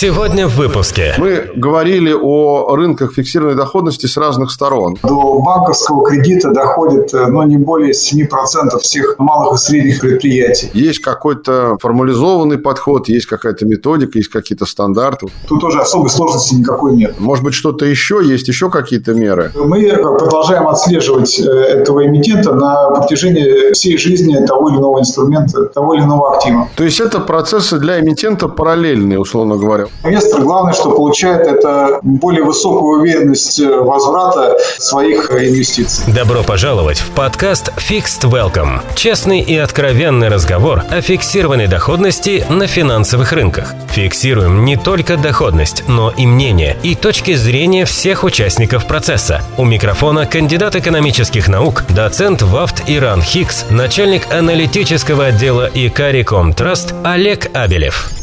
Сегодня в выпуске. Мы говорили о рынках фиксированной доходности с разных сторон. До банковского кредита доходит ну, не более 7% всех малых и средних предприятий. Есть какой-то формализованный подход, есть какая-то методика, есть какие-то стандарты. Тут тоже особой сложности никакой нет. Может быть, что-то еще? Есть еще какие-то меры? Мы продолжаем отслеживать э, этого эмитента на протяжении всей жизни того или иного инструмента, того или иного актива. То есть это процессы для эмитента параллельные, условно говоря Инвестор главное, что получает, это более высокую уверенность э, возврата своих э, инвестиций. Добро пожаловать в подкаст Fixed Welcome. Честный и откровенный разговор о фиксированной доходности на финансовых рынках. Фиксируем не только доходность, но и мнение и точки зрения всех участников процесса. У микрофона кандидат экономических наук, доцент ВАФТ Иран Хикс, начальник аналитического отдела Икариком Траст Олег Абелев.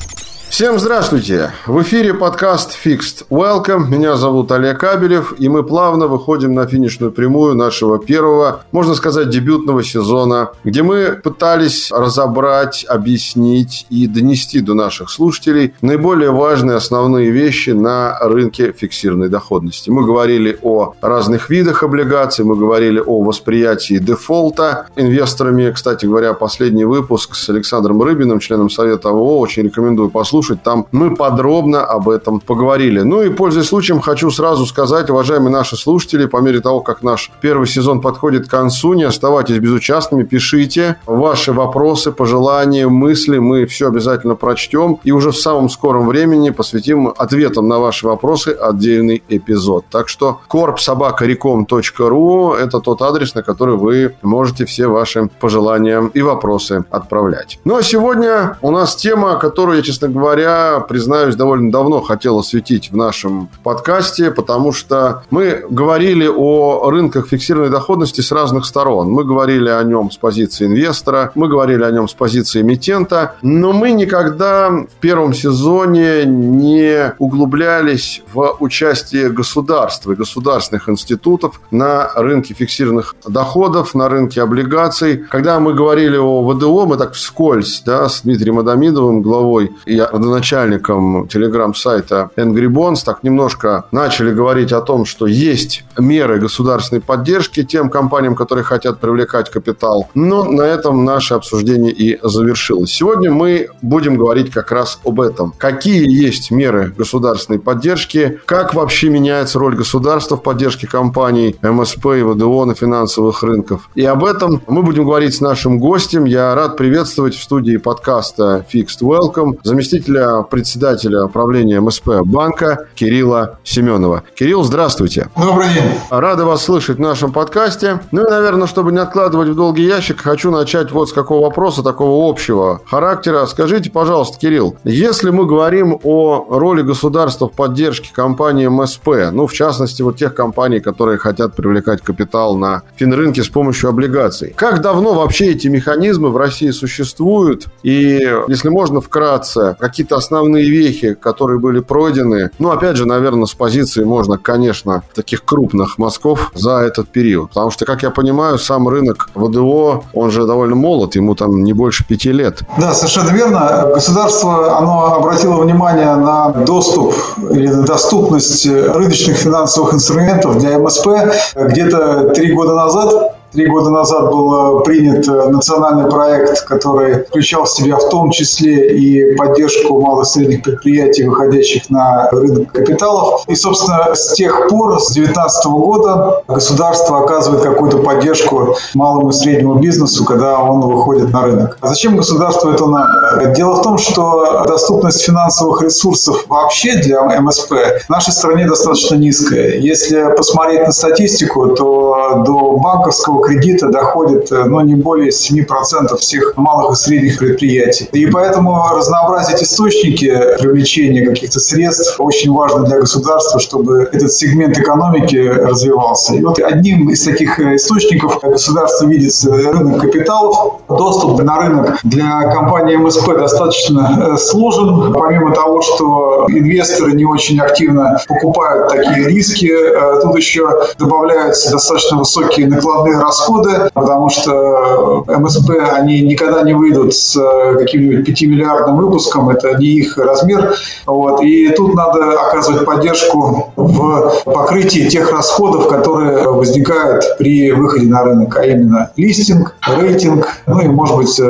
Всем здравствуйте! В эфире подкаст Fixed Welcome. Меня зовут Олег Кабелев, и мы плавно выходим на финишную прямую нашего первого, можно сказать, дебютного сезона, где мы пытались разобрать, объяснить и донести до наших слушателей наиболее важные основные вещи на рынке фиксированной доходности. Мы говорили о разных видах облигаций, мы говорили о восприятии дефолта инвесторами. Кстати говоря, последний выпуск с Александром Рыбиным, членом Совета АВО, очень рекомендую послушать послушать. Там мы подробно об этом поговорили. Ну и, пользуясь случаем, хочу сразу сказать, уважаемые наши слушатели, по мере того, как наш первый сезон подходит к концу, не оставайтесь безучастными, пишите ваши вопросы, пожелания, мысли. Мы все обязательно прочтем и уже в самом скором времени посвятим ответам на ваши вопросы отдельный эпизод. Так что korpsobakarecom.ru – это тот адрес, на который вы можете все ваши пожелания и вопросы отправлять. Ну а сегодня у нас тема, которую я, честно говоря, говоря, признаюсь, довольно давно хотел осветить в нашем подкасте, потому что мы говорили о рынках фиксированной доходности с разных сторон. Мы говорили о нем с позиции инвестора, мы говорили о нем с позиции эмитента, но мы никогда в первом сезоне не углублялись в участие государства и государственных институтов на рынке фиксированных доходов, на рынке облигаций. Когда мы говорили о ВДО, мы так вскользь да, с Дмитрием Адамидовым, главой и родоначальником телеграм-сайта Angry Bonds, так немножко начали говорить о том, что есть меры государственной поддержки тем компаниям, которые хотят привлекать капитал. Но на этом наше обсуждение и завершилось. Сегодня мы будем говорить как раз об этом. Какие есть меры государственной поддержки, как вообще меняется роль государства в поддержке компаний МСП и ВДО на финансовых рынках. И об этом мы будем говорить с нашим гостем. Я рад приветствовать в студии подкаста Fixed Welcome заместитель заместителя председателя правления МСП банка Кирилла Семенова. Кирилл, здравствуйте. Добрый день. Рады вас слышать в нашем подкасте. Ну и, наверное, чтобы не откладывать в долгий ящик, хочу начать вот с какого вопроса, такого общего характера. Скажите, пожалуйста, Кирилл, если мы говорим о роли государства в поддержке компании МСП, ну, в частности, вот тех компаний, которые хотят привлекать капитал на финрынке с помощью облигаций, как давно вообще эти механизмы в России существуют? И, если можно, вкратце, какие-то основные вехи, которые были пройдены. Ну, опять же, наверное, с позиции можно, конечно, таких крупных мазков за этот период. Потому что, как я понимаю, сам рынок ВДО, он же довольно молод, ему там не больше пяти лет. Да, совершенно верно. Государство, оно обратило внимание на доступ или на доступность рыночных финансовых инструментов для МСП где-то три года назад. Три года назад был э, принят э, национальный проект, который включал в себя в том числе и поддержку малых и средних предприятий, выходящих на рынок капиталов. И, собственно, с тех пор, с 2019 года, государство оказывает какую-то поддержку малому и среднему бизнесу, когда он выходит на рынок. А зачем государству это надо? Дело в том, что доступность финансовых ресурсов вообще для МСП в нашей стране достаточно низкая. Если посмотреть на статистику, то до банковского кредита доходит э, ну, не более 7% всех малых и средних предприятий. И поэтому разнообразить источники привлечения каких-то средств очень важно для государства, чтобы этот сегмент экономики развивался. И вот одним из таких э, источников государство видит рынок капиталов. Доступ на рынок для компании МСП достаточно э, сложен. Помимо того, что инвесторы не очень активно покупают такие риски, тут еще добавляются достаточно высокие накладные расходы расходы, потому что МСП, они никогда не выйдут с каким-нибудь 5-миллиардным выпуском, это не их размер. Вот. И тут надо оказывать поддержку в покрытии тех расходов, которые возникают при выходе на рынок, а именно листинг, рейтинг, ну и, может быть,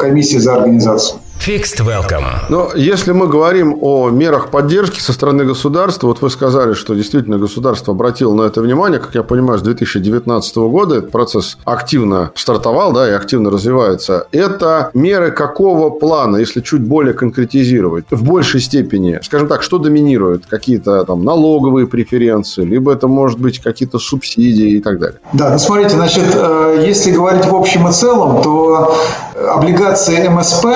комиссия за организацию. Fixed Welcome. Но если мы говорим о мерах поддержки со стороны государства, вот вы сказали, что действительно государство обратило на это внимание, как я понимаю, с 2019 года этот процесс активно стартовал, да, и активно развивается. Это меры какого плана, если чуть более конкретизировать? В большей степени, скажем так, что доминирует? Какие-то там налоговые преференции, либо это может быть какие-то субсидии и так далее? Да, ну смотрите, значит, э, если говорить в общем и целом, то облигации МСП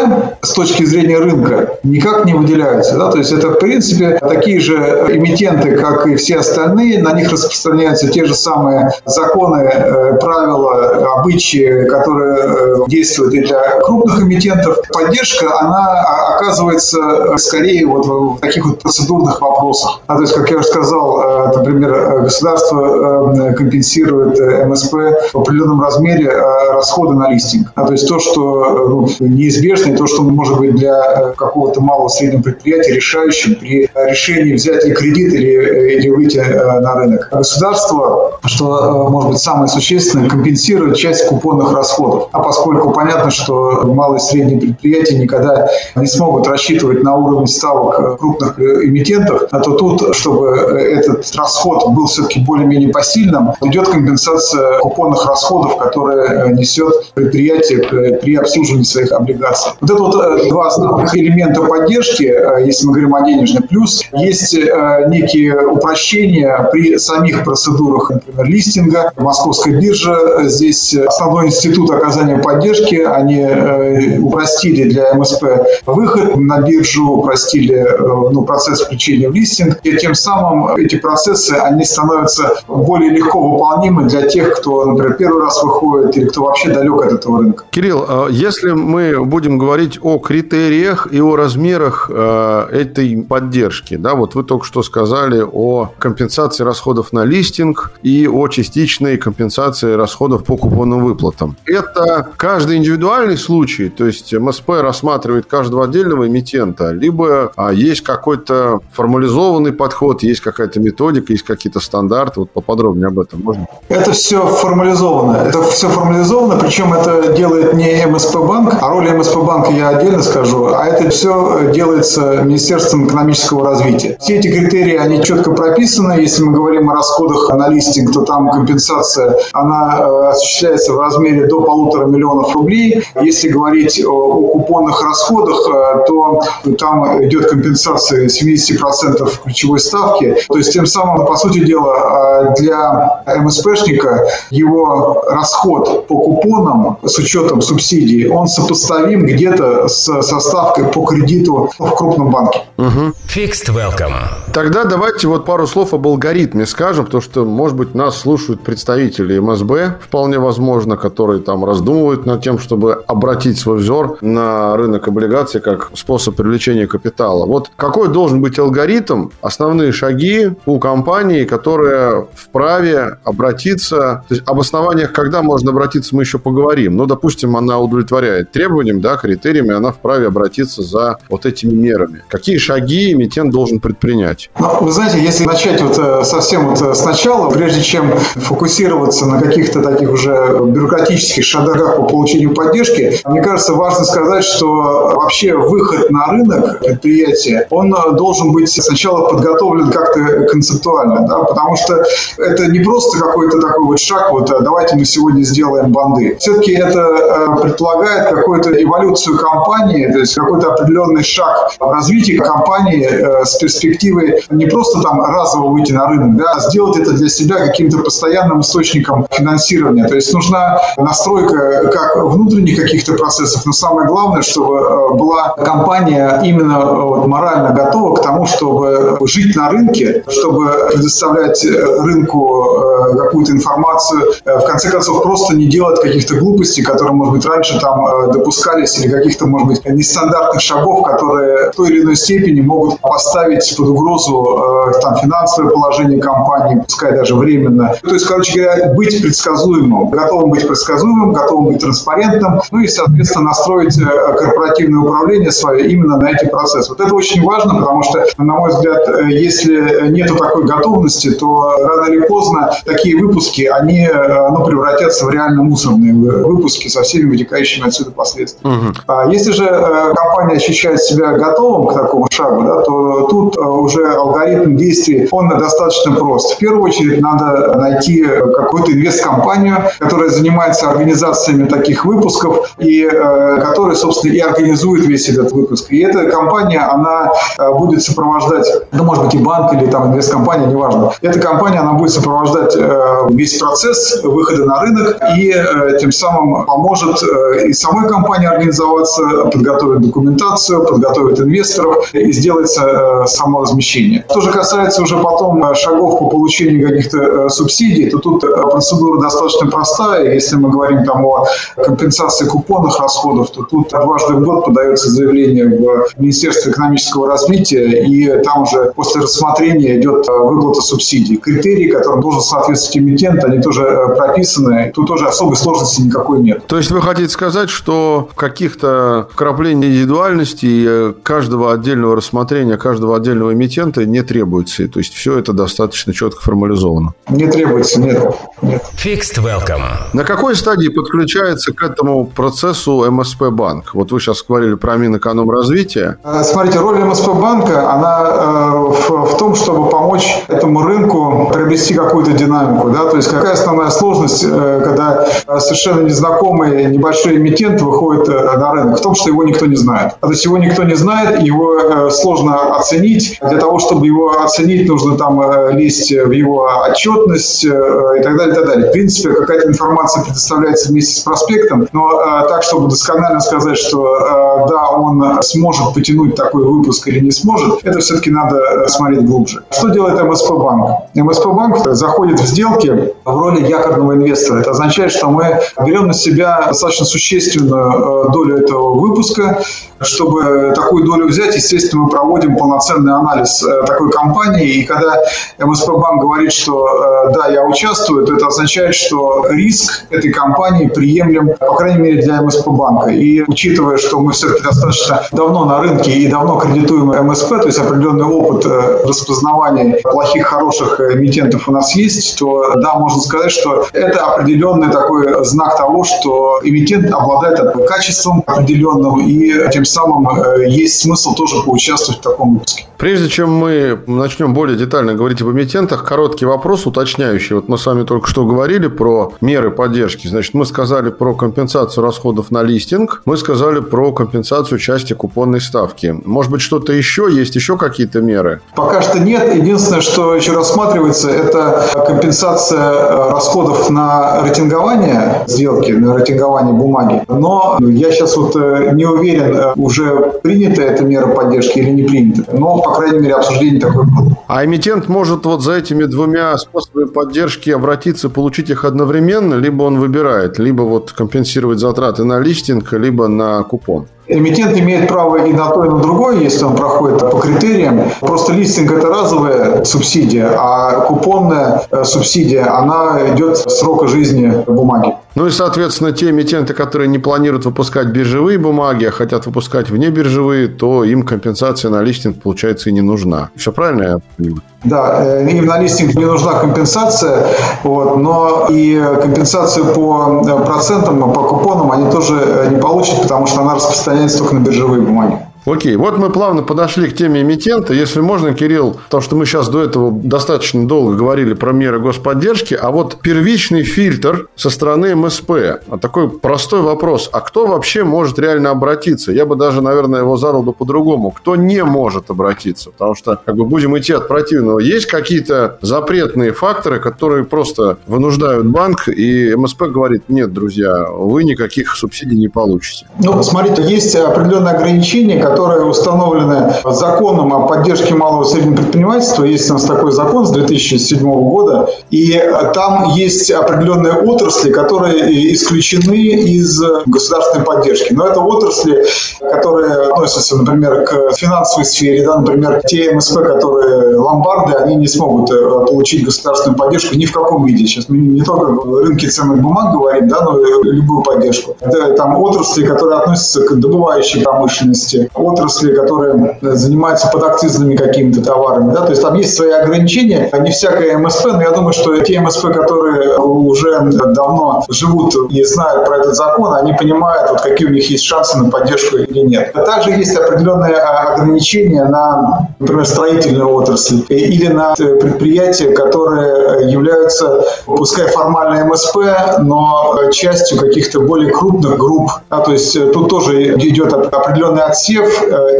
с точки зрения рынка никак не выделяются. Да? То есть это, в принципе, такие же эмитенты, как и все остальные. На них распространяются те же самые законы, э, правила, обычаи, которые э, действуют и для крупных эмитентов. Поддержка, она оказывается скорее вот в таких вот процедурных вопросах. А, то есть, как я уже сказал, э, например, государство компенсирует МСП в определенном размере расходы на листинг. А, то есть то, что ну, неизбежно, и то, что может может быть для э, какого-то малого среднего предприятия решающим при решении взять ли кредит или, э, или выйти э, на рынок. Государство, что может быть самое существенное, компенсирует часть купонных расходов. А поскольку понятно, что малые и средние предприятия никогда не смогут рассчитывать на уровень ставок крупных эмитентов, то тут, чтобы этот расход был все-таки более-менее посильным, идет компенсация купонных расходов, которые несет предприятие при обслуживании своих облигаций. Вот это вот два основных элемента поддержки, э, если мы говорим о денежной. Плюс есть э, некие упрощения при самих процедурах, например, листинга. Московская биржа, здесь основной институт оказания поддержки, они э, упростили для МСП выход на биржу, упростили ну, процесс включения в листинг. И тем самым эти процессы, они становятся более легко выполнимы для тех, кто, например, первый раз выходит или кто вообще далек от этого рынка. Кирилл, а если мы будем говорить о критериях и о размерах э, этой поддержки. Да, вот вы только что сказали о компенсации расходов на листинг и о частичной компенсации расходов по купонным выплатам. Это каждый индивидуальный случай, то есть МСП рассматривает каждого отдельного эмитента, либо а, есть какой-то формализованный подход, есть какая-то методика, есть какие-то стандарты. Вот поподробнее об этом можно? Это все формализовано. Это все формализовано, причем это делает не МСП банк, а роль МСП банка я отдельно отдельно скажу, а это все делается Министерством экономического развития. Все эти критерии, они четко прописаны. Если мы говорим о расходах на листинг, то там компенсация, она э, осуществляется в размере до полутора миллионов рублей. Если говорить о, купонных расходах, э, то там идет компенсация 70% ключевой ставки. То есть тем самым, по сути дела, э, для МСПшника его расход по купонам с учетом субсидий, он сопоставим где-то со ставкой по кредиту в крупном банке. Угу. Fixed welcome. Тогда давайте вот пару слов об алгоритме скажем, потому что, может быть, нас слушают представители МСБ, вполне возможно, которые там раздумывают над тем, чтобы обратить свой взор на рынок облигаций как способ привлечения капитала. Вот какой должен быть алгоритм, основные шаги у компании, которая вправе обратиться, то есть об основаниях, когда можно обратиться, мы еще поговорим. Но, допустим, она удовлетворяет требованиям, да, критериями, она вправе обратиться за вот этими мерами. Какие шаги эмитент должен предпринять? Ну, вы знаете, если начать вот э, совсем вот э, сначала, прежде чем фокусироваться на каких-то таких уже бюрократических шагах по получению поддержки, мне кажется, важно сказать, что вообще выход на рынок предприятия, он э, должен быть сначала подготовлен как-то концептуально, да, потому что это не просто какой-то такой вот шаг, вот давайте мы сегодня сделаем банды. Все-таки это предполагает какую-то эволюцию компании, компании, то есть какой-то определенный шаг в развитии компании э, с перспективой не просто там разово выйти на рынок, да, а сделать это для себя каким-то постоянным источником финансирования. То есть нужна настройка как внутренних каких-то процессов, но самое главное, чтобы э, была компания именно э, вот, морально готова к тому, чтобы жить на рынке, чтобы предоставлять рынку какую-то информацию, в конце концов просто не делать каких-то глупостей, которые, может быть, раньше там допускались или каких-то, может может быть, нестандартных шагов, которые в той или иной степени могут поставить под угрозу э, там, финансовое положение компании, пускай даже временно. То есть, короче говоря, быть предсказуемым, готовым быть предсказуемым, готовым быть транспарентным, ну и, соответственно, настроить э, корпоративное управление свое именно на эти процессы. Вот это очень важно, потому что, на мой взгляд, э, если нет такой готовности, то рано или поздно такие выпуски, они ну, превратятся в реально мусорные выпуски со всеми вытекающими отсюда последствиями. Угу. А если же компания ощущает себя готовым к такому шагу, да, то тут уже алгоритм действий, он достаточно прост. В первую очередь надо найти какую-то инвесткомпанию, которая занимается организациями таких выпусков и э, которая, собственно, и организует весь этот выпуск. И эта компания, она э, будет сопровождать, ну, может быть, и банк или там инвесткомпания, неважно. Эта компания, она будет сопровождать э, весь процесс выхода на рынок и э, тем самым поможет э, и самой компании организоваться, подготовить документацию, подготовить инвесторов и сделать э, само размещение. Что же касается уже потом э, шагов по получению каких-то э, субсидий, то тут процедура достаточно простая. Если мы говорим там о компенсации купонных расходов, то тут дважды в год подается заявление в Министерство экономического развития, и там уже после рассмотрения идет выплата субсидий. Критерии, которым должен соответствовать эмитент, они тоже прописаны. Тут тоже особой сложности никакой нет. То есть вы хотите сказать, что каких-то вкраплений индивидуальности каждого отдельного рассмотрения, каждого отдельного эмитента не требуется? То есть все это достаточно четко формализовано? Не требуется, нет. нет. Fixed Welcome. На какой стадии подключается к этому процессу МСП Банк? Вот вы сейчас говорили про Минэкономразвития. Э, смотрите, роль МСП Банка, она э, в, в том, чтобы помочь этому рынку приобрести какую-то динамику. Да? То есть какая основная сложность, э, когда совершенно незнакомый небольшой эмитент выходит на рынок? В том, что его никто не знает. То есть его никто не знает, его сложно оценить. Для того, чтобы его оценить, нужно там лезть в его отчетность и так далее, и так далее. В принципе, какая-то информация предоставляется вместе с проспектом, но э, так, чтобы досконально сказать, что э, да, он сможет потянуть такой выпуск или не сможет, это все-таки надо э, смотреть глубже. Что делает МСП Банк? МСП Банк заходит в сделки в роли якорного инвестора. Это означает, что мы берем на себя достаточно существенную долю этого выпуска. Чтобы такую долю взять, естественно, мы проводим полноценный анализ такой компании. И когда МСП Банк говорит, что да, я участвую, то это означает, что риск этой компании приемлем, по крайней мере, для МСП банка. И учитывая, что мы все-таки достаточно давно на рынке и давно кредитуем МСП, то есть определенный опыт э, распознавания плохих, хороших эмитентов у нас есть, то да, можно сказать, что это определенный такой знак того, что эмитент обладает качеством определенным, и тем самым э, есть смысл тоже поучаствовать в таком выпуске. Прежде чем мы начнем более детально говорить об эмитентах, короткий вопрос уточняющий. Вот мы с вами только что говорили про меры поддержки. Значит, мы сказали про компенсацию расходов на листинг, мы сказали про компенсацию части купонной ставки. Может быть, что-то еще? Есть еще какие-то меры? Пока что нет. Единственное, что еще рассматривается, это компенсация э, расходов на рейтингование сделки, на рейтингование бумаги. Но я сейчас вот э, не уверен, э, уже принята эта мера поддержки или не принята. Но по крайней мере, обсуждение такое было. А эмитент может вот за этими двумя способами поддержки обратиться, получить их одновременно, либо он выбирает, либо вот компенсировать затраты на листинг, либо на купон. Эмитент имеет право и на то, и на другое, если он проходит по критериям. Просто листинг – это разовая субсидия, а купонная э, субсидия, она идет срока жизни бумаги. Ну и, соответственно, те эмитенты, которые не планируют выпускать биржевые бумаги, а хотят выпускать вне биржевые, то им компенсация на листинг, получается, и не нужна. Все правильно я понимаю? Да, э, им на листинг не нужна компенсация, вот, но и компенсацию по э, процентам, по купонам они тоже не получат, потому что она распространяется только на биржевые бумаги. Окей, вот мы плавно подошли к теме эмитента. Если можно, Кирилл, то, что мы сейчас до этого достаточно долго говорили про меры господдержки, а вот первичный фильтр со стороны МСП. А такой простой вопрос. А кто вообще может реально обратиться? Я бы даже, наверное, его задал бы по-другому. Кто не может обратиться? Потому что, как бы, будем идти от противного. Есть какие-то запретные факторы, которые просто вынуждают банк, и МСП говорит, нет, друзья, вы никаких субсидий не получите. Ну, смотрите, есть определенные ограничения, как которые установлены законом о поддержке малого и среднего предпринимательства. Есть у нас такой закон с 2007 года. И там есть определенные отрасли, которые исключены из государственной поддержки. Но это отрасли, которые относятся, например, к финансовой сфере. Да, например, те МСП, которые ломбарды, они не смогут э, получить государственную поддержку ни в каком виде. Сейчас мы не только рынки ценных бумаг говорим, да, но любую поддержку. Это там отрасли, которые относятся к добывающей промышленности, отрасли, которые занимаются подакцизными какими-то товарами. Да? То есть там есть свои ограничения. Не всякое МСП, но я думаю, что те МСП, которые уже давно живут и знают про этот закон, они понимают, вот, какие у них есть шансы на поддержку или нет. Также есть определенные а, ограничения на, например, строительную отрасль или на предприятия, которые являются, пускай формально МСП, но частью каких-то более крупных групп. Да, то есть тут тоже идет определенный отсев, э,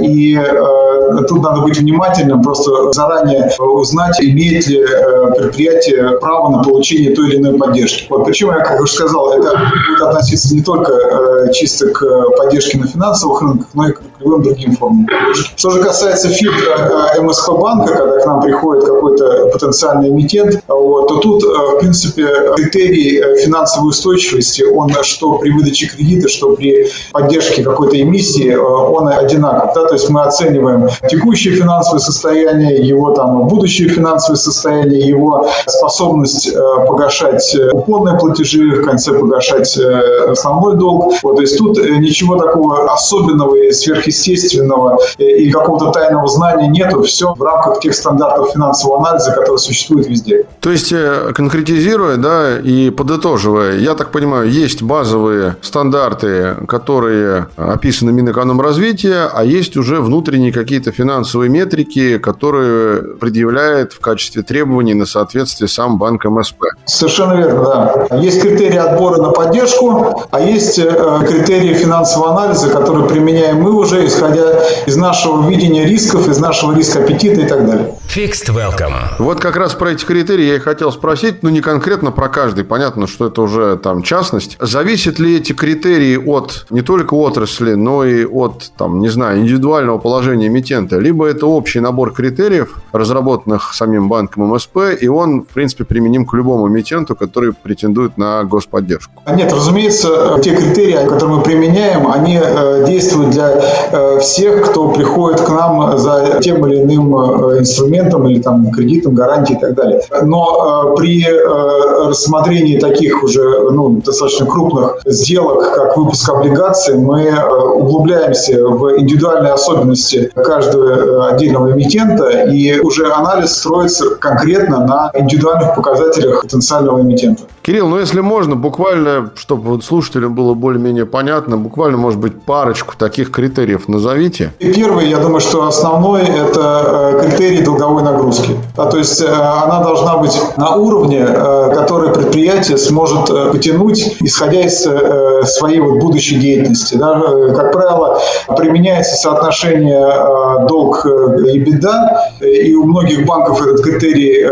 и э, тут надо быть внимательным, просто заранее узнать, имеет ли э, предприятие право на получение той или иной поддержки. Вот, причем, я как уже сказал, это будет относиться не только чисто к поддержке на финансовых рынках, но и к любым другим формам. Что же касается фильтра МСП банка, когда к нам приходит какой-то потенциальный эмитент, вот, то тут, в принципе, критерий финансовой устойчивости, он что при выдаче кредита, что при поддержке какой-то эмиссии, он одинаков. Да? То есть мы оцениваем текущее финансовое состояние, его там будущее финансовое состояние, его способность э, погашать купонные платежи, в конце погашать э, основной долг. Вот, то есть тут э, ничего такого особенного и сверхъестественного и какого-то тайного знания нету. Все в рамках тех стандартов финансового анализа, которые существуют везде. То есть, конкретизируя да, и подытоживая, я так понимаю, есть базовые стандарты, которые описаны Минэкономразвития, а есть уже внутренние какие-то финансовые метрики, которые предъявляет в качестве требований на соответствие сам банк МСП. Совершенно верно, да. Есть критерии отбора на поддержку, а есть э, критерии финансового анализа, которые применяем мы уже, исходя из нашего видения рисков, из нашего риска аппетита и так далее. Fixed Welcome. Вот как раз про эти критерии я и хотел спросить, ну не конкретно про каждый, понятно, что это уже там частность. Зависят ли эти критерии от не только отрасли, но и от, там, не знаю, индивидуального положения эмитента, либо это общий набор критериев, разработанных самим банком МСП, и он, в принципе, применим к любому эмитенту, который претендует на господдержку? Нет, разумеется, те критерии, которые мы применяем, они э, действуют для э, всех, кто приходит к нам за тем или иным э, инструментом или там кредитом, гарантией и так далее. Но при рассмотрении таких уже ну, достаточно крупных сделок, как выпуск облигаций, мы углубляемся в индивидуальные особенности каждого отдельного эмитента и уже анализ строится конкретно на индивидуальных показателях потенциального эмитента. Кирилл, ну если можно, буквально, чтобы слушателям было более-менее понятно, буквально, может быть, парочку таких критериев назовите. И первый, я думаю, что основной – это э, критерий долговой нагрузки. А, то есть э, она должна быть на уровне, э, который предприятие сможет потянуть, исходя из своей вот будущей деятельности. Да? Как правило, применяется соотношение долг и беда, и у многих банков этот критерий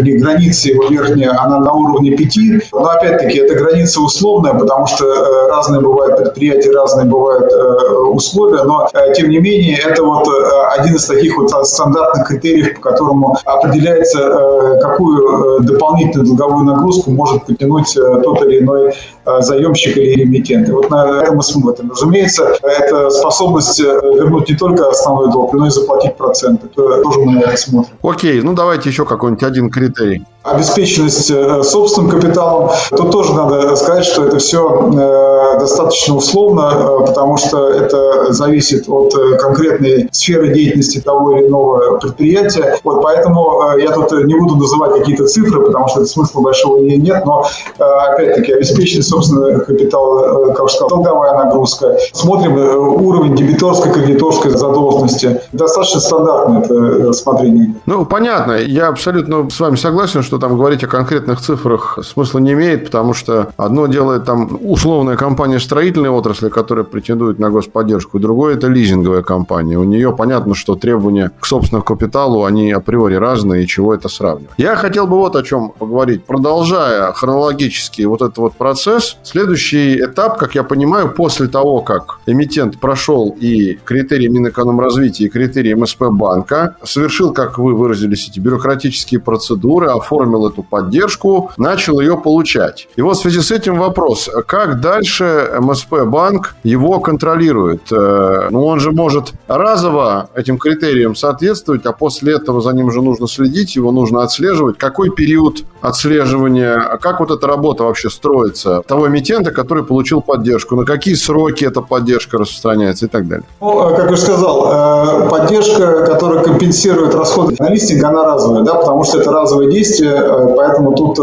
или граница его верхняя, она на уровне 5, но опять-таки это граница условная, потому что э, разные бывают предприятия, разные бывают э, условия, но э, тем не менее это вот один из таких вот стандартных критериев, по которому определяется, какую дополнительную долговую нагрузку может потянуть тот или иной заемщик или эмитент. И вот на это мы смотрим. Разумеется, это способность вернуть не только основной долг, но и заплатить проценты. Это тоже мы смотрим. Окей, ну давайте еще какой-нибудь один критерий обеспеченность э, собственным капиталом, тут тоже надо сказать, что это все э, достаточно условно, э, потому что это зависит от конкретной сферы деятельности того или иного предприятия. Вот поэтому я тут не буду называть какие-то цифры, потому что смысла большого нет, но опять-таки обеспеченность собственного капитала, как сказал, долговая нагрузка. Смотрим уровень дебиторской, кредиторской задолженности. Достаточно стандартное это рассмотрение. Ну, понятно. Я абсолютно с вами согласен, что что там говорить о конкретных цифрах смысла не имеет, потому что одно делает там условная компания строительной отрасли, которая претендует на господдержку, другое это лизинговая компания. У нее понятно, что требования к собственному капиталу, они априори разные, и чего это сравнивать. Я хотел бы вот о чем поговорить. Продолжая хронологически вот этот вот процесс, следующий этап, как я понимаю, после того, как эмитент прошел и критерии Минэкономразвития, и критерии МСП банка, совершил, как вы выразились, эти бюрократические процедуры, оформил эту поддержку, начал ее получать. И вот в связи с этим вопрос, как дальше МСП банк его контролирует? Э, ну, он же может разово этим критериям соответствовать, а после этого за ним же нужно следить, его нужно отслеживать. Какой период отслеживания, как вот эта работа вообще строится того эмитента, который получил поддержку, на какие сроки эта поддержка распространяется и так далее? Ну, э, как я сказал, э, поддержка, которая компенсирует расходы на листинг, она разовая, да, потому что это разовое действие, поэтому тут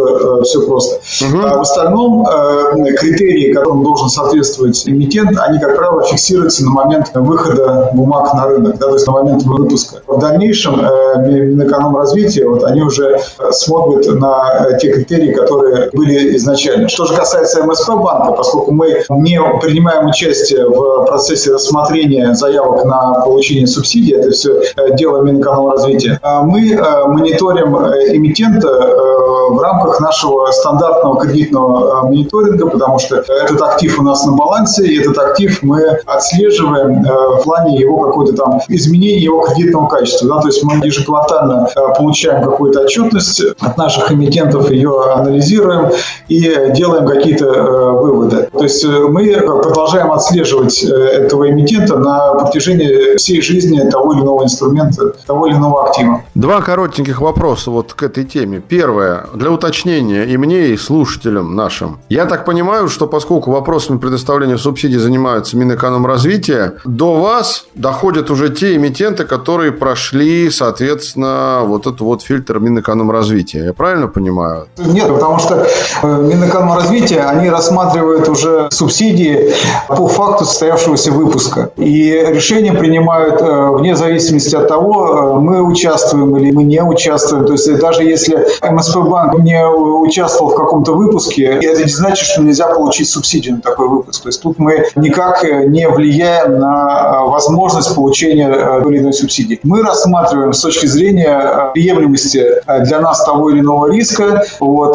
все просто. Угу. А в остальном критерии, которым должен соответствовать эмитент, они, как правило, фиксируются на момент выхода бумаг на рынок, да, то есть на момент выпуска. В дальнейшем э, Минэкономразвития, вот они уже смотрят на те критерии, которые были изначально. Что же касается МСП банка, поскольку мы не принимаем участие в процессе рассмотрения заявок на получение субсидий, это все э, дело Минэкономразвития, мы э, мониторим эмитента в рамках нашего стандартного кредитного мониторинга, потому что этот актив у нас на балансе, и этот актив мы отслеживаем в плане его какой-то там изменения его кредитного качества. Да? То есть мы ежеквартально получаем какую-то отчетность от наших эмитентов, ее анализируем и делаем какие-то выводы. То есть мы продолжаем отслеживать этого эмитента на протяжении всей жизни того или иного инструмента, того или иного актива. Два коротеньких вопроса вот к этой теме. Первое, для уточнения и мне, и слушателям нашим. Я так понимаю, что поскольку вопросами предоставления субсидий занимаются Минэкономразвития, до вас доходят уже те эмитенты, которые прошли, соответственно, вот этот вот фильтр Минэкономразвития. Я правильно понимаю? Нет, потому что э, Минэкономразвития, они рассматривают уже субсидии по факту состоявшегося выпуска. И решения принимают э, вне зависимости от того, э, мы участвуем или мы не участвуем. То есть даже если МСП банк не участвовал в каком-то выпуске, это не значит, что нельзя получить субсидию на такой выпуск. То есть тут мы никак не влияем на возможность получения той или иной субсидии. Мы рассматриваем с точки зрения приемлемости для нас того или иного риска. Вот,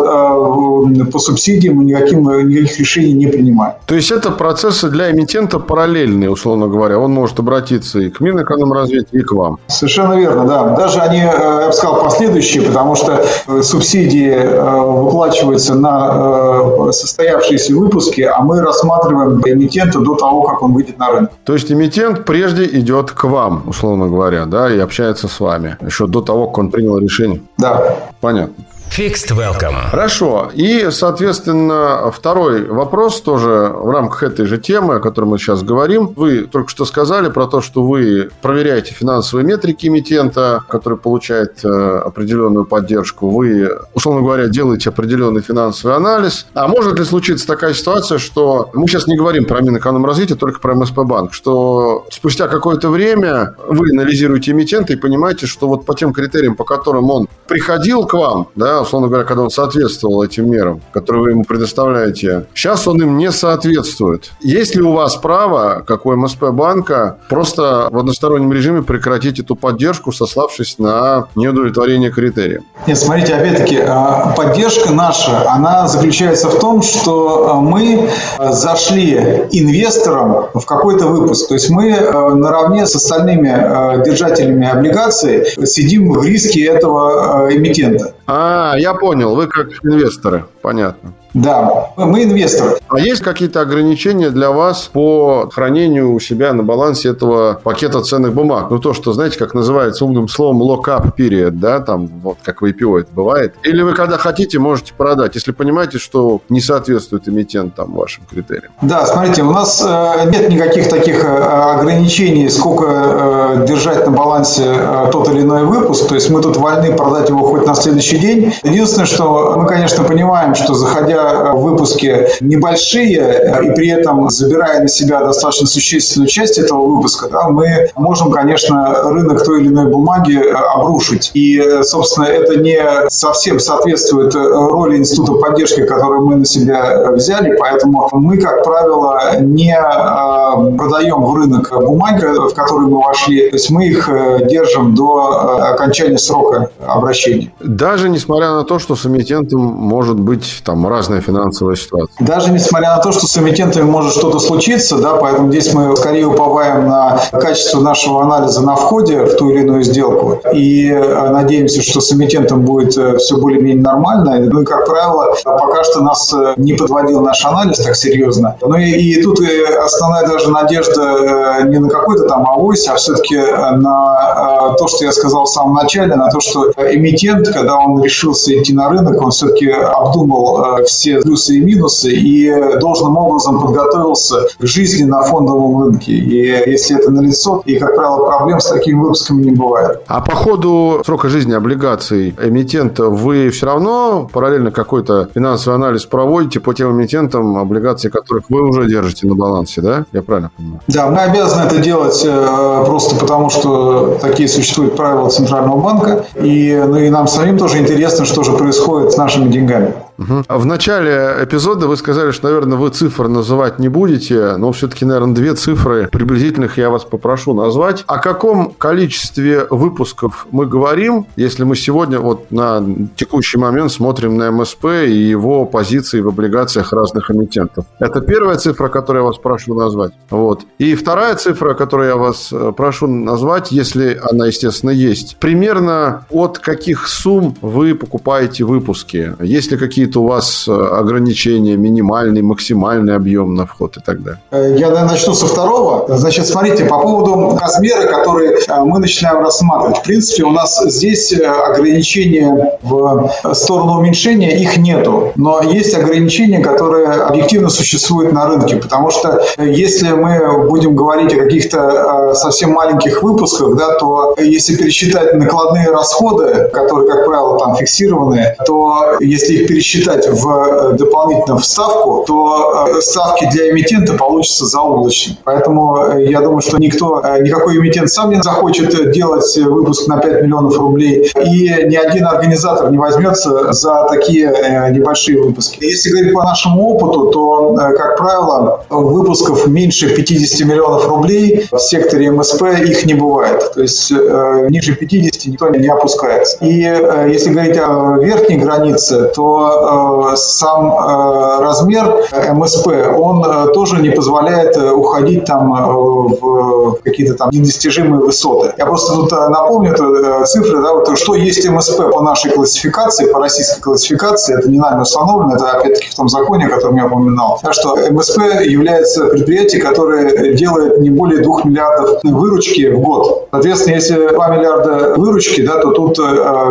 по субсидиям мы никаким, никаких решений не принимаем. То есть это процессы для эмитента параллельные, условно говоря. Он может обратиться и к Минэкономразвитию, и к вам. Совершенно верно, да. Даже они, я бы сказал, последующие, потому что субсидии выплачиваются на состоявшиеся выпуски, а мы рассматриваем эмитента до того, как он выйдет на рынок. То есть эмитент прежде идет к вам, условно говоря, да, и общается с вами еще до того, как он принял решение? Да. Понятно. Fixed Welcome. Хорошо. И, соответственно, второй вопрос тоже в рамках этой же темы, о которой мы сейчас говорим. Вы только что сказали про то, что вы проверяете финансовые метрики эмитента, который получает э, определенную поддержку. Вы, условно говоря, делаете определенный финансовый анализ. А может ли случиться такая ситуация, что мы сейчас не говорим про Минэкономразвитие, только про МСП банк, что спустя какое-то время вы анализируете эмитента и понимаете, что вот по тем критериям, по которым он приходил к вам, да, условно говоря, когда он соответствовал этим мерам, которые вы ему предоставляете, сейчас он им не соответствует. Есть ли у вас право, как у МСП банка, просто в одностороннем режиме прекратить эту поддержку, сославшись на неудовлетворение критериев? Нет, смотрите, опять-таки, а, поддержка наша, она заключается в том, что а, мы а, зашли инвесторам в какой-то выпуск. То есть мы наравне с остальными держателями облигаций сидим в риске этого эмитента. А, я понял, вы как инвесторы, понятно. Да, мы инвесторы. А есть какие-то ограничения для вас по хранению у себя на балансе этого пакета ценных бумаг? Ну, то, что, знаете, как называется умным словом lock-up period, да, там, вот как в IPO это бывает. Или вы, когда хотите, можете продать, если понимаете, что не соответствует эмитент там вашим критериям? Да, смотрите, у нас э, нет никаких таких э, ограничений, сколько э, держать на балансе тот или иной выпуск. То есть мы тут вольны продать его хоть на следующий день. Единственное, что мы, конечно, понимаем, что заходя выпуски небольшие, и при этом забирая на себя достаточно существенную часть этого выпуска, да, мы можем, конечно, рынок той или иной бумаги обрушить. И, собственно, это не совсем соответствует роли института поддержки, который мы на себя взяли, поэтому мы, как правило, не продаем в рынок бумаги, в которые мы вошли, то есть мы их держим до окончания срока обращения. Даже несмотря на то, что с эмитентом может быть там разная финансовая ситуация. Даже несмотря на то, что с эмитентами может что-то случиться, да, поэтому здесь мы скорее уповаем на качество нашего анализа на входе в ту или иную сделку и э, надеемся, что с эмитентом будет э, все более-менее нормально. Ну и, как правило, пока что нас э, не подводил наш анализ так серьезно. Ну и, и тут основная даже надежда не на какой-то там авось, а все-таки на то, что я сказал в самом начале, на то, что эмитент, когда он решился идти на рынок, он все-таки обдумал все плюсы и минусы и должным образом подготовился к жизни на фондовом рынке. И если это налицо, и, как правило, проблем с такими выпусками не бывает. А по ходу срока жизни облигаций эмитента вы все равно параллельно какой-то финансовый анализ проводите по тем эмитентам, облигации которых вы уже держите на балансе, да? Я правильно понимаю? Да, мы обязаны это делать э, просто потому, что такие существуют правила Центрального банка. И, ну, и нам самим тоже интересно, что же происходит с нашими деньгами. Угу. В начале эпизода вы сказали, что, наверное, вы цифры называть не будете, но все-таки, наверное, две цифры приблизительных я вас попрошу назвать. О каком количестве выпусков мы говорим, если мы сегодня вот на текущий момент смотрим на МСП и его позиции в облигациях разных эмитентов? Это первая цифра, которую я вас прошу назвать. Вот. И вторая цифра, которую я вас э, прошу назвать, если она, естественно, есть. Примерно от каких сумм вы покупаете выпуски? Есть ли какие какие-то у вас э, ограничения, минимальный, максимальный объем на вход и так далее? Э, я наверное, начну со второго. Значит, смотрите, по поводу размера, который э, мы начинаем рассматривать. В принципе, у нас здесь ограничения в сторону уменьшения, их нету. Но есть ограничения, которые объективно существуют на рынке. Потому что если мы будем говорить о каких-то совсем маленьких выпусках, да, то если пересчитать накладные расходы, которые, как правило, там фиксированные, то если их пересчитать считать в э, дополнительную вставку, то э, ставки для эмитента получатся заоблачными. Поэтому э, я думаю, что никто, никакой эмитент сам не захочет делать выпуск на 5 миллионов рублей, и ни один организатор не возьмется за такие небольшие выпуски. Если говорить по нашему опыту, то, как правило, выпусков меньше 50 миллионов рублей в секторе МСП их не бывает. То есть ниже 50 никто не опускается. И если говорить о верхней границе, то Э, сам э, размер МСП, он э, тоже не позволяет уходить там в какие-то там недостижимые высоты. Я просто тут напомню цифры, да, вот, что есть МСП по нашей классификации, по российской классификации, это не нами установлено, это опять-таки в том законе, о котором я упоминал, так что МСП является предприятием, которое делает не более 2 миллиардов выручки в год. Соответственно, если 2 миллиарда выручки, да, то тут,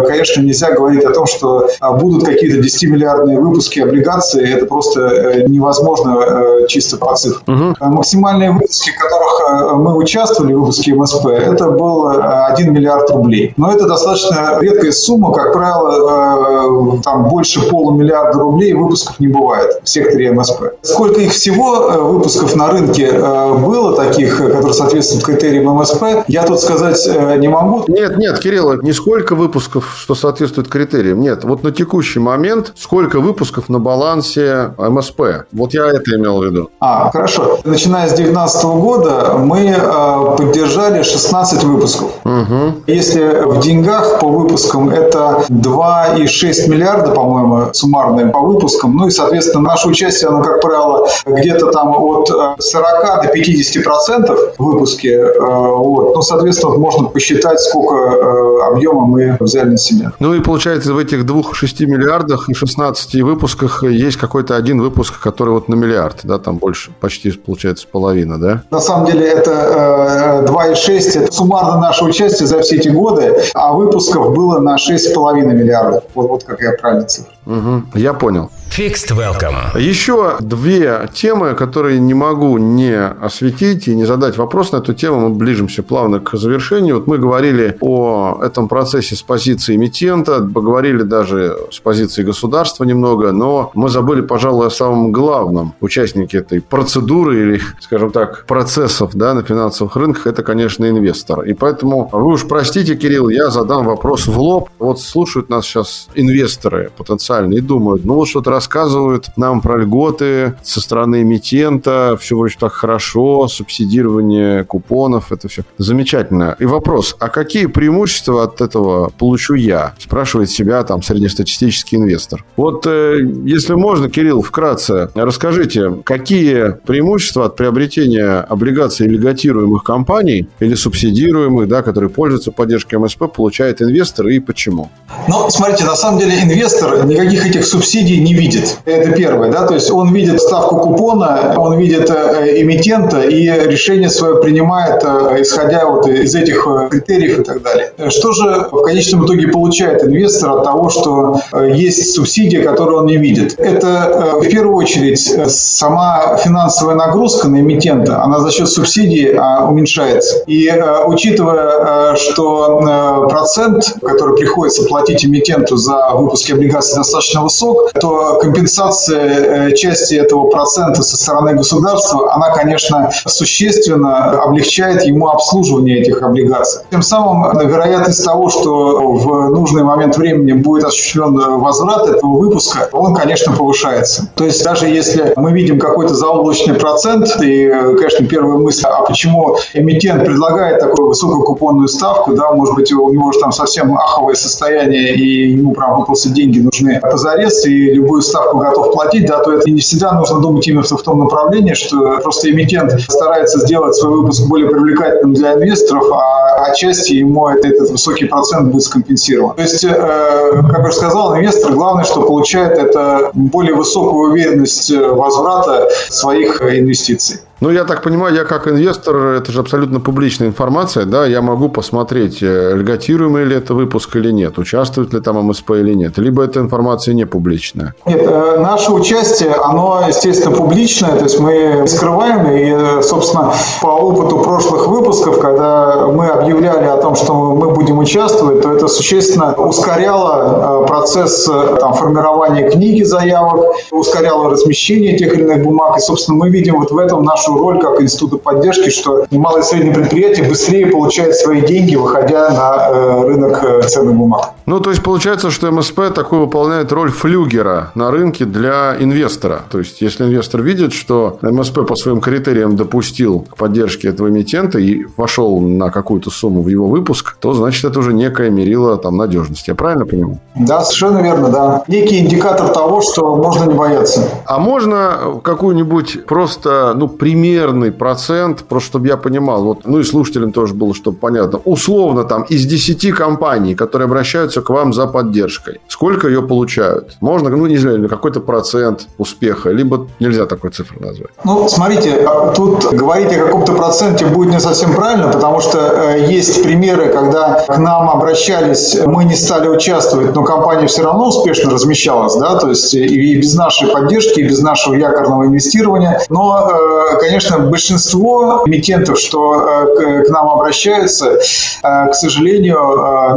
конечно, нельзя говорить о том, что будут какие-то 10 миллиардные выпуски облигаций, это просто э, невозможно э, чисто по цифрам. Угу. Максимальные выпуски, в которых мы участвовали, выпуски МСП, это был 1 миллиард рублей. Но это достаточно редкая сумма, как правило, там больше полумиллиарда рублей выпусков не бывает в секторе МСП. Сколько их всего выпусков на рынке было таких, которые соответствуют критериям МСП, я тут сказать не могу. Нет, нет, Кирилл, не сколько выпусков, что соответствует критериям. Нет, вот на текущий момент сколько выпусков на балансе МСП. Вот я это имел в виду. А, хорошо. Начиная с 2019 года мы э, поддержали 16 выпусков. Угу. Если в деньгах по выпускам это 2,6 миллиарда, по-моему, суммарные по выпускам, ну и, соответственно, наше участие, оно, как правило, где-то там от 40 до 50 процентов выпуски. Э, вот. Ну, соответственно, можно посчитать, сколько э, объема мы взяли на себя. Ну и получается в этих 2,6 миллиардах и 16 16 выпусках есть какой-то один выпуск, который вот на миллиард, да, там больше, почти получается половина, да? На самом деле это э, 2,6, это суммарно наше участие за все эти годы, а выпусков было на 6,5 миллиардов. Вот, вот какая правильная цифра. Угу, я понял. Fixed Welcome. Еще две темы, которые не могу не осветить и не задать вопрос на эту тему. Мы ближимся плавно к завершению. Вот мы говорили о этом процессе с позиции эмитента, поговорили даже с позиции государства немного, но мы забыли, пожалуй, о самом главном участнике этой процедуры или, скажем так, процессов да, на финансовых рынках. Это, конечно, инвестор. И поэтому вы уж простите, Кирилл, я задам вопрос в лоб. Вот слушают нас сейчас инвесторы потенциальные и думают, ну вот что-то рассказывают нам про льготы со стороны эмитента, все вроде так хорошо, субсидирование купонов, это все замечательно. И вопрос, а какие преимущества от этого получу я? Спрашивает себя там среднестатистический инвестор. Вот э, если можно, Кирилл, вкратце расскажите, какие преимущества от приобретения облигаций льготируемых компаний или субсидируемых, да, которые пользуются поддержкой МСП, получает инвестор и почему? Ну, смотрите, на самом деле инвестор никаких этих субсидий не видит. Это первое, да, то есть он видит ставку купона, он видит э, эмитента и решение свое принимает, э, исходя вот из этих э, критериев и так далее. Что же в конечном итоге получает инвестор от того, что есть субсидия, которую он не видит? Это в первую очередь сама финансовая нагрузка на эмитента, она за счет субсидии а, уменьшается. И учитывая, что процент, который приходится платить эмитенту за выпуск облигаций достаточно высок, то компенсация части этого процента со стороны государства, она, конечно, существенно облегчает ему обслуживание этих облигаций. Тем самым вероятность того, что в нужный момент времени будет осуществлен возврат этого выпуска, он, конечно, повышается. То есть даже если мы видим какой-то заоблачный процент, и, конечно, первая мысль, а почему эмитент предлагает такую высокую купонную ставку, да, может быть, у него же там совсем аховое состояние, и ему прям просто деньги нужны позарез, и любую ставку готов платить, да, то это не всегда нужно думать именно в том направлении, что просто эмитент старается сделать свой выпуск более привлекательным для инвесторов, а отчасти ему этот, этот высокий процент будет скомпенсирован. То есть, э, как я сказал, инвестор главное, что получает, это более высокую уверенность возврата своих инвестиций. Ну, я так понимаю, я как инвестор, это же абсолютно публичная информация, да, я могу посмотреть, э, льготируемый ли это выпуск или нет, участвует ли там МСП или нет, либо эта информация не публичная. Нет, э, наше участие, оно, естественно, публичное, то есть мы скрываем, и, собственно, по опыту прошлых выпусков, когда мы объявляли о том, что мы будем участвовать, то это существенно ускоряло э, процесс там, формирования книги заявок, ускоряло размещение тех или иных бумаг, и, собственно, мы видим вот в этом нашу нашу роль как института поддержки, что малые и средние предприятия быстрее получают свои деньги, выходя на э, рынок э, ценных бумаг. Ну, то есть получается, что МСП такой выполняет роль флюгера на рынке для инвестора. То есть, если инвестор видит, что МСП по своим критериям допустил к поддержке этого эмитента и вошел на какую-то сумму в его выпуск, то, значит, это уже некое мерило там надежности. Я правильно понимаю? Да, совершенно верно, да. Некий индикатор того, что можно не бояться. А можно какую-нибудь просто, ну, примерный процент, просто чтобы я понимал, вот, ну и слушателям тоже было, чтобы понятно, условно там из 10 компаний, которые обращаются обращаются к вам за поддержкой. Сколько ее получают? Можно, ну, не знаю, какой-то процент успеха, либо нельзя такой цифры назвать? Ну, смотрите, тут говорить о каком-то проценте будет не совсем правильно, потому что э, есть примеры, когда к нам обращались, мы не стали участвовать, но компания все равно успешно размещалась, да, то есть и без нашей поддержки, и без нашего якорного инвестирования. Но, э, конечно, большинство эмитентов, что э, к нам обращаются, к сожалению,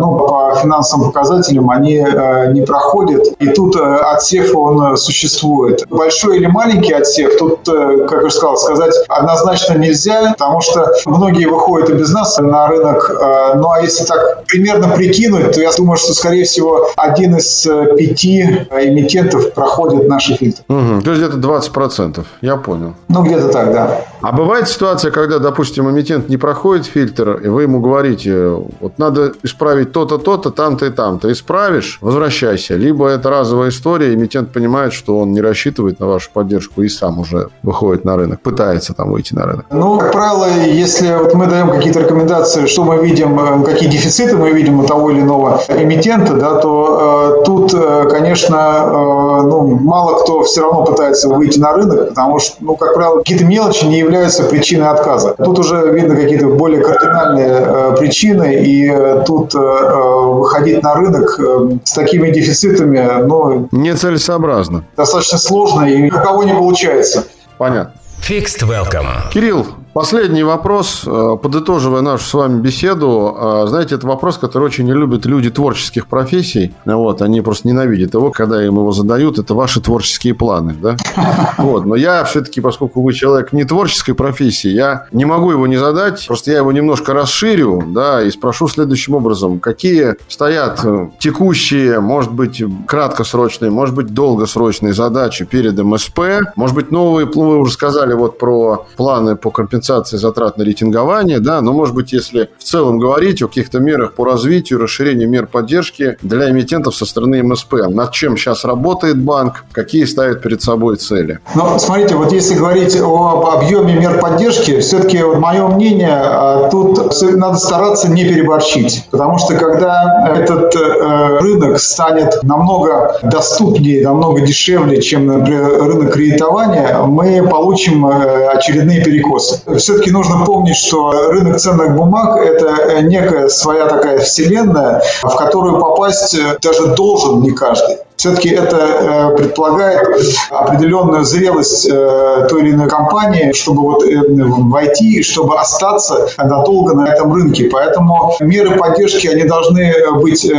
ну, по финансовым показателям они э, не проходят. И тут э, отсев, он э, существует. Большой или маленький отсев, тут, как я сказал, сказать однозначно нельзя, потому что многие выходят и без нас на рынок. Ну, а если так примерно прикинуть, то я думаю, что, скорее всего, один из пяти эмитентов проходит наши фильтры. Угу. То есть где-то 20%. Я понял. Ну, где-то так, да. А бывает ситуация, когда, допустим, эмитент не проходит фильтр, и вы ему говорите, вот надо исправить то-то, то-то, там-то и там, ты исправишь, возвращайся. Либо это разовая история, эмитент понимает, что он не рассчитывает на вашу поддержку и сам уже выходит на рынок, пытается там выйти на рынок. Ну, как правило, если вот мы даем какие-то рекомендации, что мы видим, э, какие дефициты мы видим у того или иного эмитента, да, то э, тут, э, конечно, э, ну, мало кто все равно пытается выйти на рынок, потому что, ну, как правило, какие-то мелочи не являются причиной отказа. Тут уже видно какие-то более кардинальные причины, и тут выходить на рынок с такими дефицитами, ну... Нецелесообразно. Достаточно сложно, и у кого не получается. Понятно. Fixed Welcome. Кирилл, Последний вопрос, э, подытоживая нашу с вами беседу. Э, знаете, это вопрос, который очень не любят люди творческих профессий. Вот, они просто ненавидят его, когда им его задают. Это ваши творческие планы, да? Вот, но я все-таки, поскольку вы человек не творческой профессии, я не могу его не задать. Просто я его немножко расширю, да, и спрошу следующим образом. Какие стоят э, текущие, может быть, краткосрочные, может быть, долгосрочные задачи перед МСП? Может быть, новые, вы уже сказали вот про планы по компенсации компенсации затрат на рейтингование, да, но, может быть, если в целом говорить о каких-то мерах по развитию, расширению мер поддержки для эмитентов со стороны МСП, над чем сейчас работает банк, какие ставит перед собой цели? Ну, смотрите, вот если говорить об объеме мер поддержки, все-таки вот мое мнение, а, тут надо стараться не переборщить, потому что когда этот э, рынок станет намного доступнее, намного дешевле, чем, например, рынок кредитования, мы получим э, очередные перекосы все-таки нужно помнить, что рынок ценных бумаг – это некая своя такая вселенная, в которую попасть даже должен не каждый. Все-таки это э, предполагает определенную зрелость э, той или иной компании, чтобы вот э, войти чтобы остаться надолго на этом рынке. Поэтому меры поддержки, они должны быть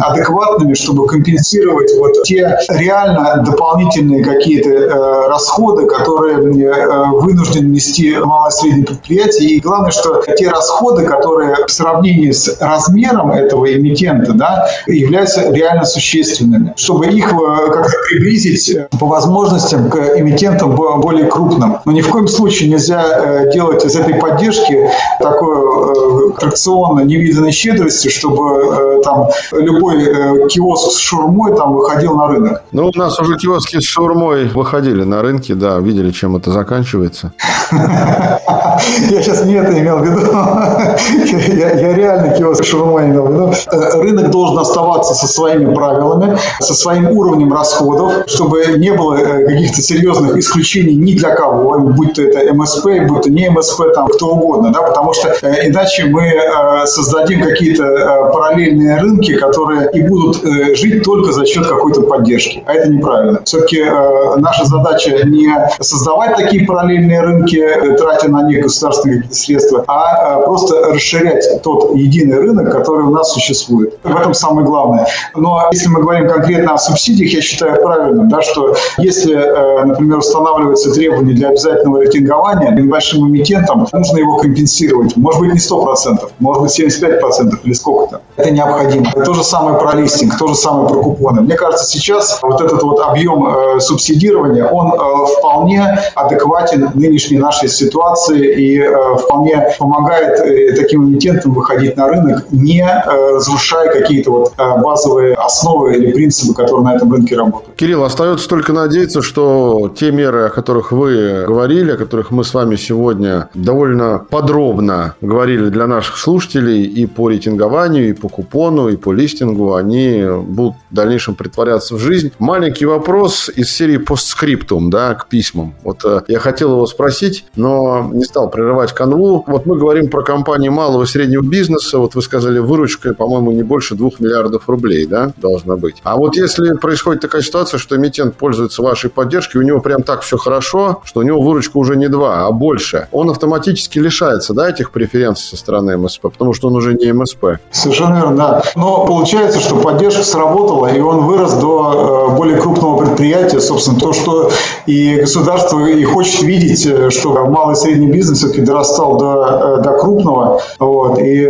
адекватными, чтобы компенсировать вот те реально дополнительные какие-то расходы, которые вынуждены нести малое и среднее предприятие. И главное, что те расходы, которые в сравнении с размером этого эмитента да, являются реально существенными. Что чтобы их э, как-то приблизить э, по возможностям к эмитентам более крупным. Но ни в коем случае нельзя э, делать из этой поддержки такой аттракционно невиданной щедрости, чтобы там любой киоск с шурмой там выходил на рынок. Ну, у нас уже киоски с шурмой выходили на рынке, да, видели, чем это заканчивается. Я сейчас не это имел в виду. Я реально киоск с шурмой имел в виду. Рынок должен оставаться со своими правилами, со своим уровнем расходов, чтобы не было э, каких-то серьезных исключений ни для кого, будь то это МСП, будь то не МСП, там кто угодно, да, потому что э, иначе мы э, создадим какие-то параллельные рынки, которые и будут жить только за счет какой-то поддержки. А это неправильно. Все-таки наша задача не создавать такие параллельные рынки, тратя на них государственные средства, а просто расширять тот единый рынок, который у нас существует. В этом самое главное. Но если мы говорим конкретно о субсидиях, я считаю правильным, да, что если, э, например, устанавливаются требования для обязательного рейтингования, небольшим эмитентам нужно его компенсировать. Может быть, не 100%, может быть, 75% или сколько-то. Это необходимо. То же самое про листинг, то же самое про купоны. Мне кажется, сейчас вот этот вот объем э, субсидирования, он э, вполне адекватен нынешней нашей ситуации и вполне помогает таким эмитентам выходить на рынок, не разрушая какие-то вот базовые основы или принципы, которые на этом рынке работают. Кирилл, остается только надеяться, что те меры, о которых вы говорили, о которых мы с вами сегодня довольно подробно говорили для наших слушателей и по рейтингованию, и по купону, и по листингу, они будут в дальнейшем притворяться в жизнь. Маленький вопрос из серии постскриптум, да, к письмам. Вот э, я хотел его спросить, но не стал прерывать канву. Вот мы говорим про компании малого и среднего бизнеса. Вот вы сказали, выручка, по-моему, не больше двух миллиардов рублей, да, должна быть. А вот если происходит такая ситуация, что эмитент пользуется вашей поддержкой, у него прям так все хорошо, что у него выручка уже не 2, а больше, он автоматически лишается да, этих преференций со стороны МСП, потому что он уже не МСП. Совершенно верно, да. Но получается, что поддержка сработала, и он вырос до э, более крупного предприятия. Собственно, то, что и государство и хочет видеть, э, что малый и средний бизнес все-таки дорастал до, э, до крупного, вот, и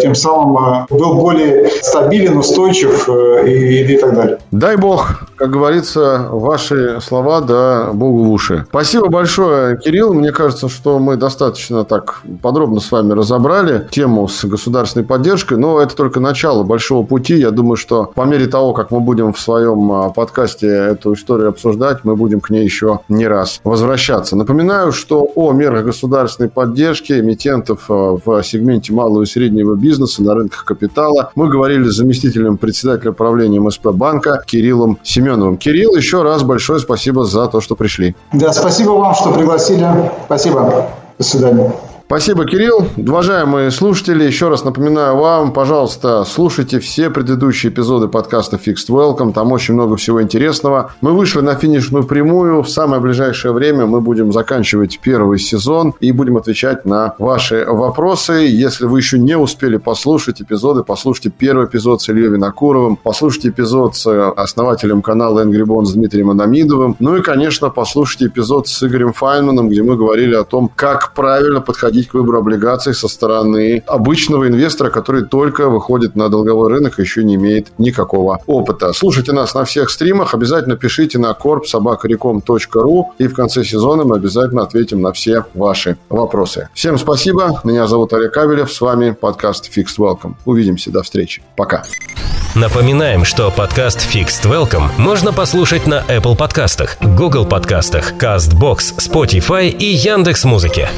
тем самым был более стабилен, устойчив и, и так далее далее. Дай бог, как говорится, ваши слова, да, Богу в уши. Спасибо большое, Кирилл. Мне кажется, что мы достаточно так подробно с вами разобрали обсуждали тему с государственной поддержкой, но это только начало большого пути. Я думаю, что по мере того, как мы будем в своем а, подкасте эту историю обсуждать, мы будем к ней еще не раз возвращаться. Напоминаю, что о мерах государственной поддержки эмитентов а, в сегменте малого и среднего бизнеса на рынках капитала мы говорили с заместителем председателя правления МСП банка Кириллом Семеновым. Кирилл, еще раз большое спасибо за то, что пришли. Да, спасибо вам, что пригласили. Спасибо. До свидания. Спасибо, Кирилл. Уважаемые слушатели, еще раз напоминаю вам, пожалуйста, слушайте все предыдущие эпизоды подкаста Fixed Welcome. Там очень много всего интересного. Мы вышли на финишную прямую. В самое ближайшее время мы будем заканчивать первый сезон и будем отвечать на ваши вопросы. Если вы еще не успели послушать эпизоды, послушайте первый эпизод с Ильей Винокуровым, послушайте эпизод с основателем канала Angry Bone с Дмитрием Адамидовым. Ну и, конечно, послушайте эпизод с Игорем Файнманом, где мы говорили о том, как правильно подходить подходить к выбору облигаций со стороны обычного инвестора, который только выходит на долговой рынок и еще не имеет никакого опыта. Слушайте нас на всех стримах, обязательно пишите на korpsobakarecom.ru и в конце сезона мы обязательно ответим на все ваши вопросы. Всем спасибо. Меня зовут Олег Кабелев. С вами подкаст Fixed Welcome. Увидимся. До встречи. Пока. Напоминаем, что подкаст Fixed Welcome можно послушать на Apple подкастах, Google подкастах, CastBox, Spotify и Яндекс.Музыке.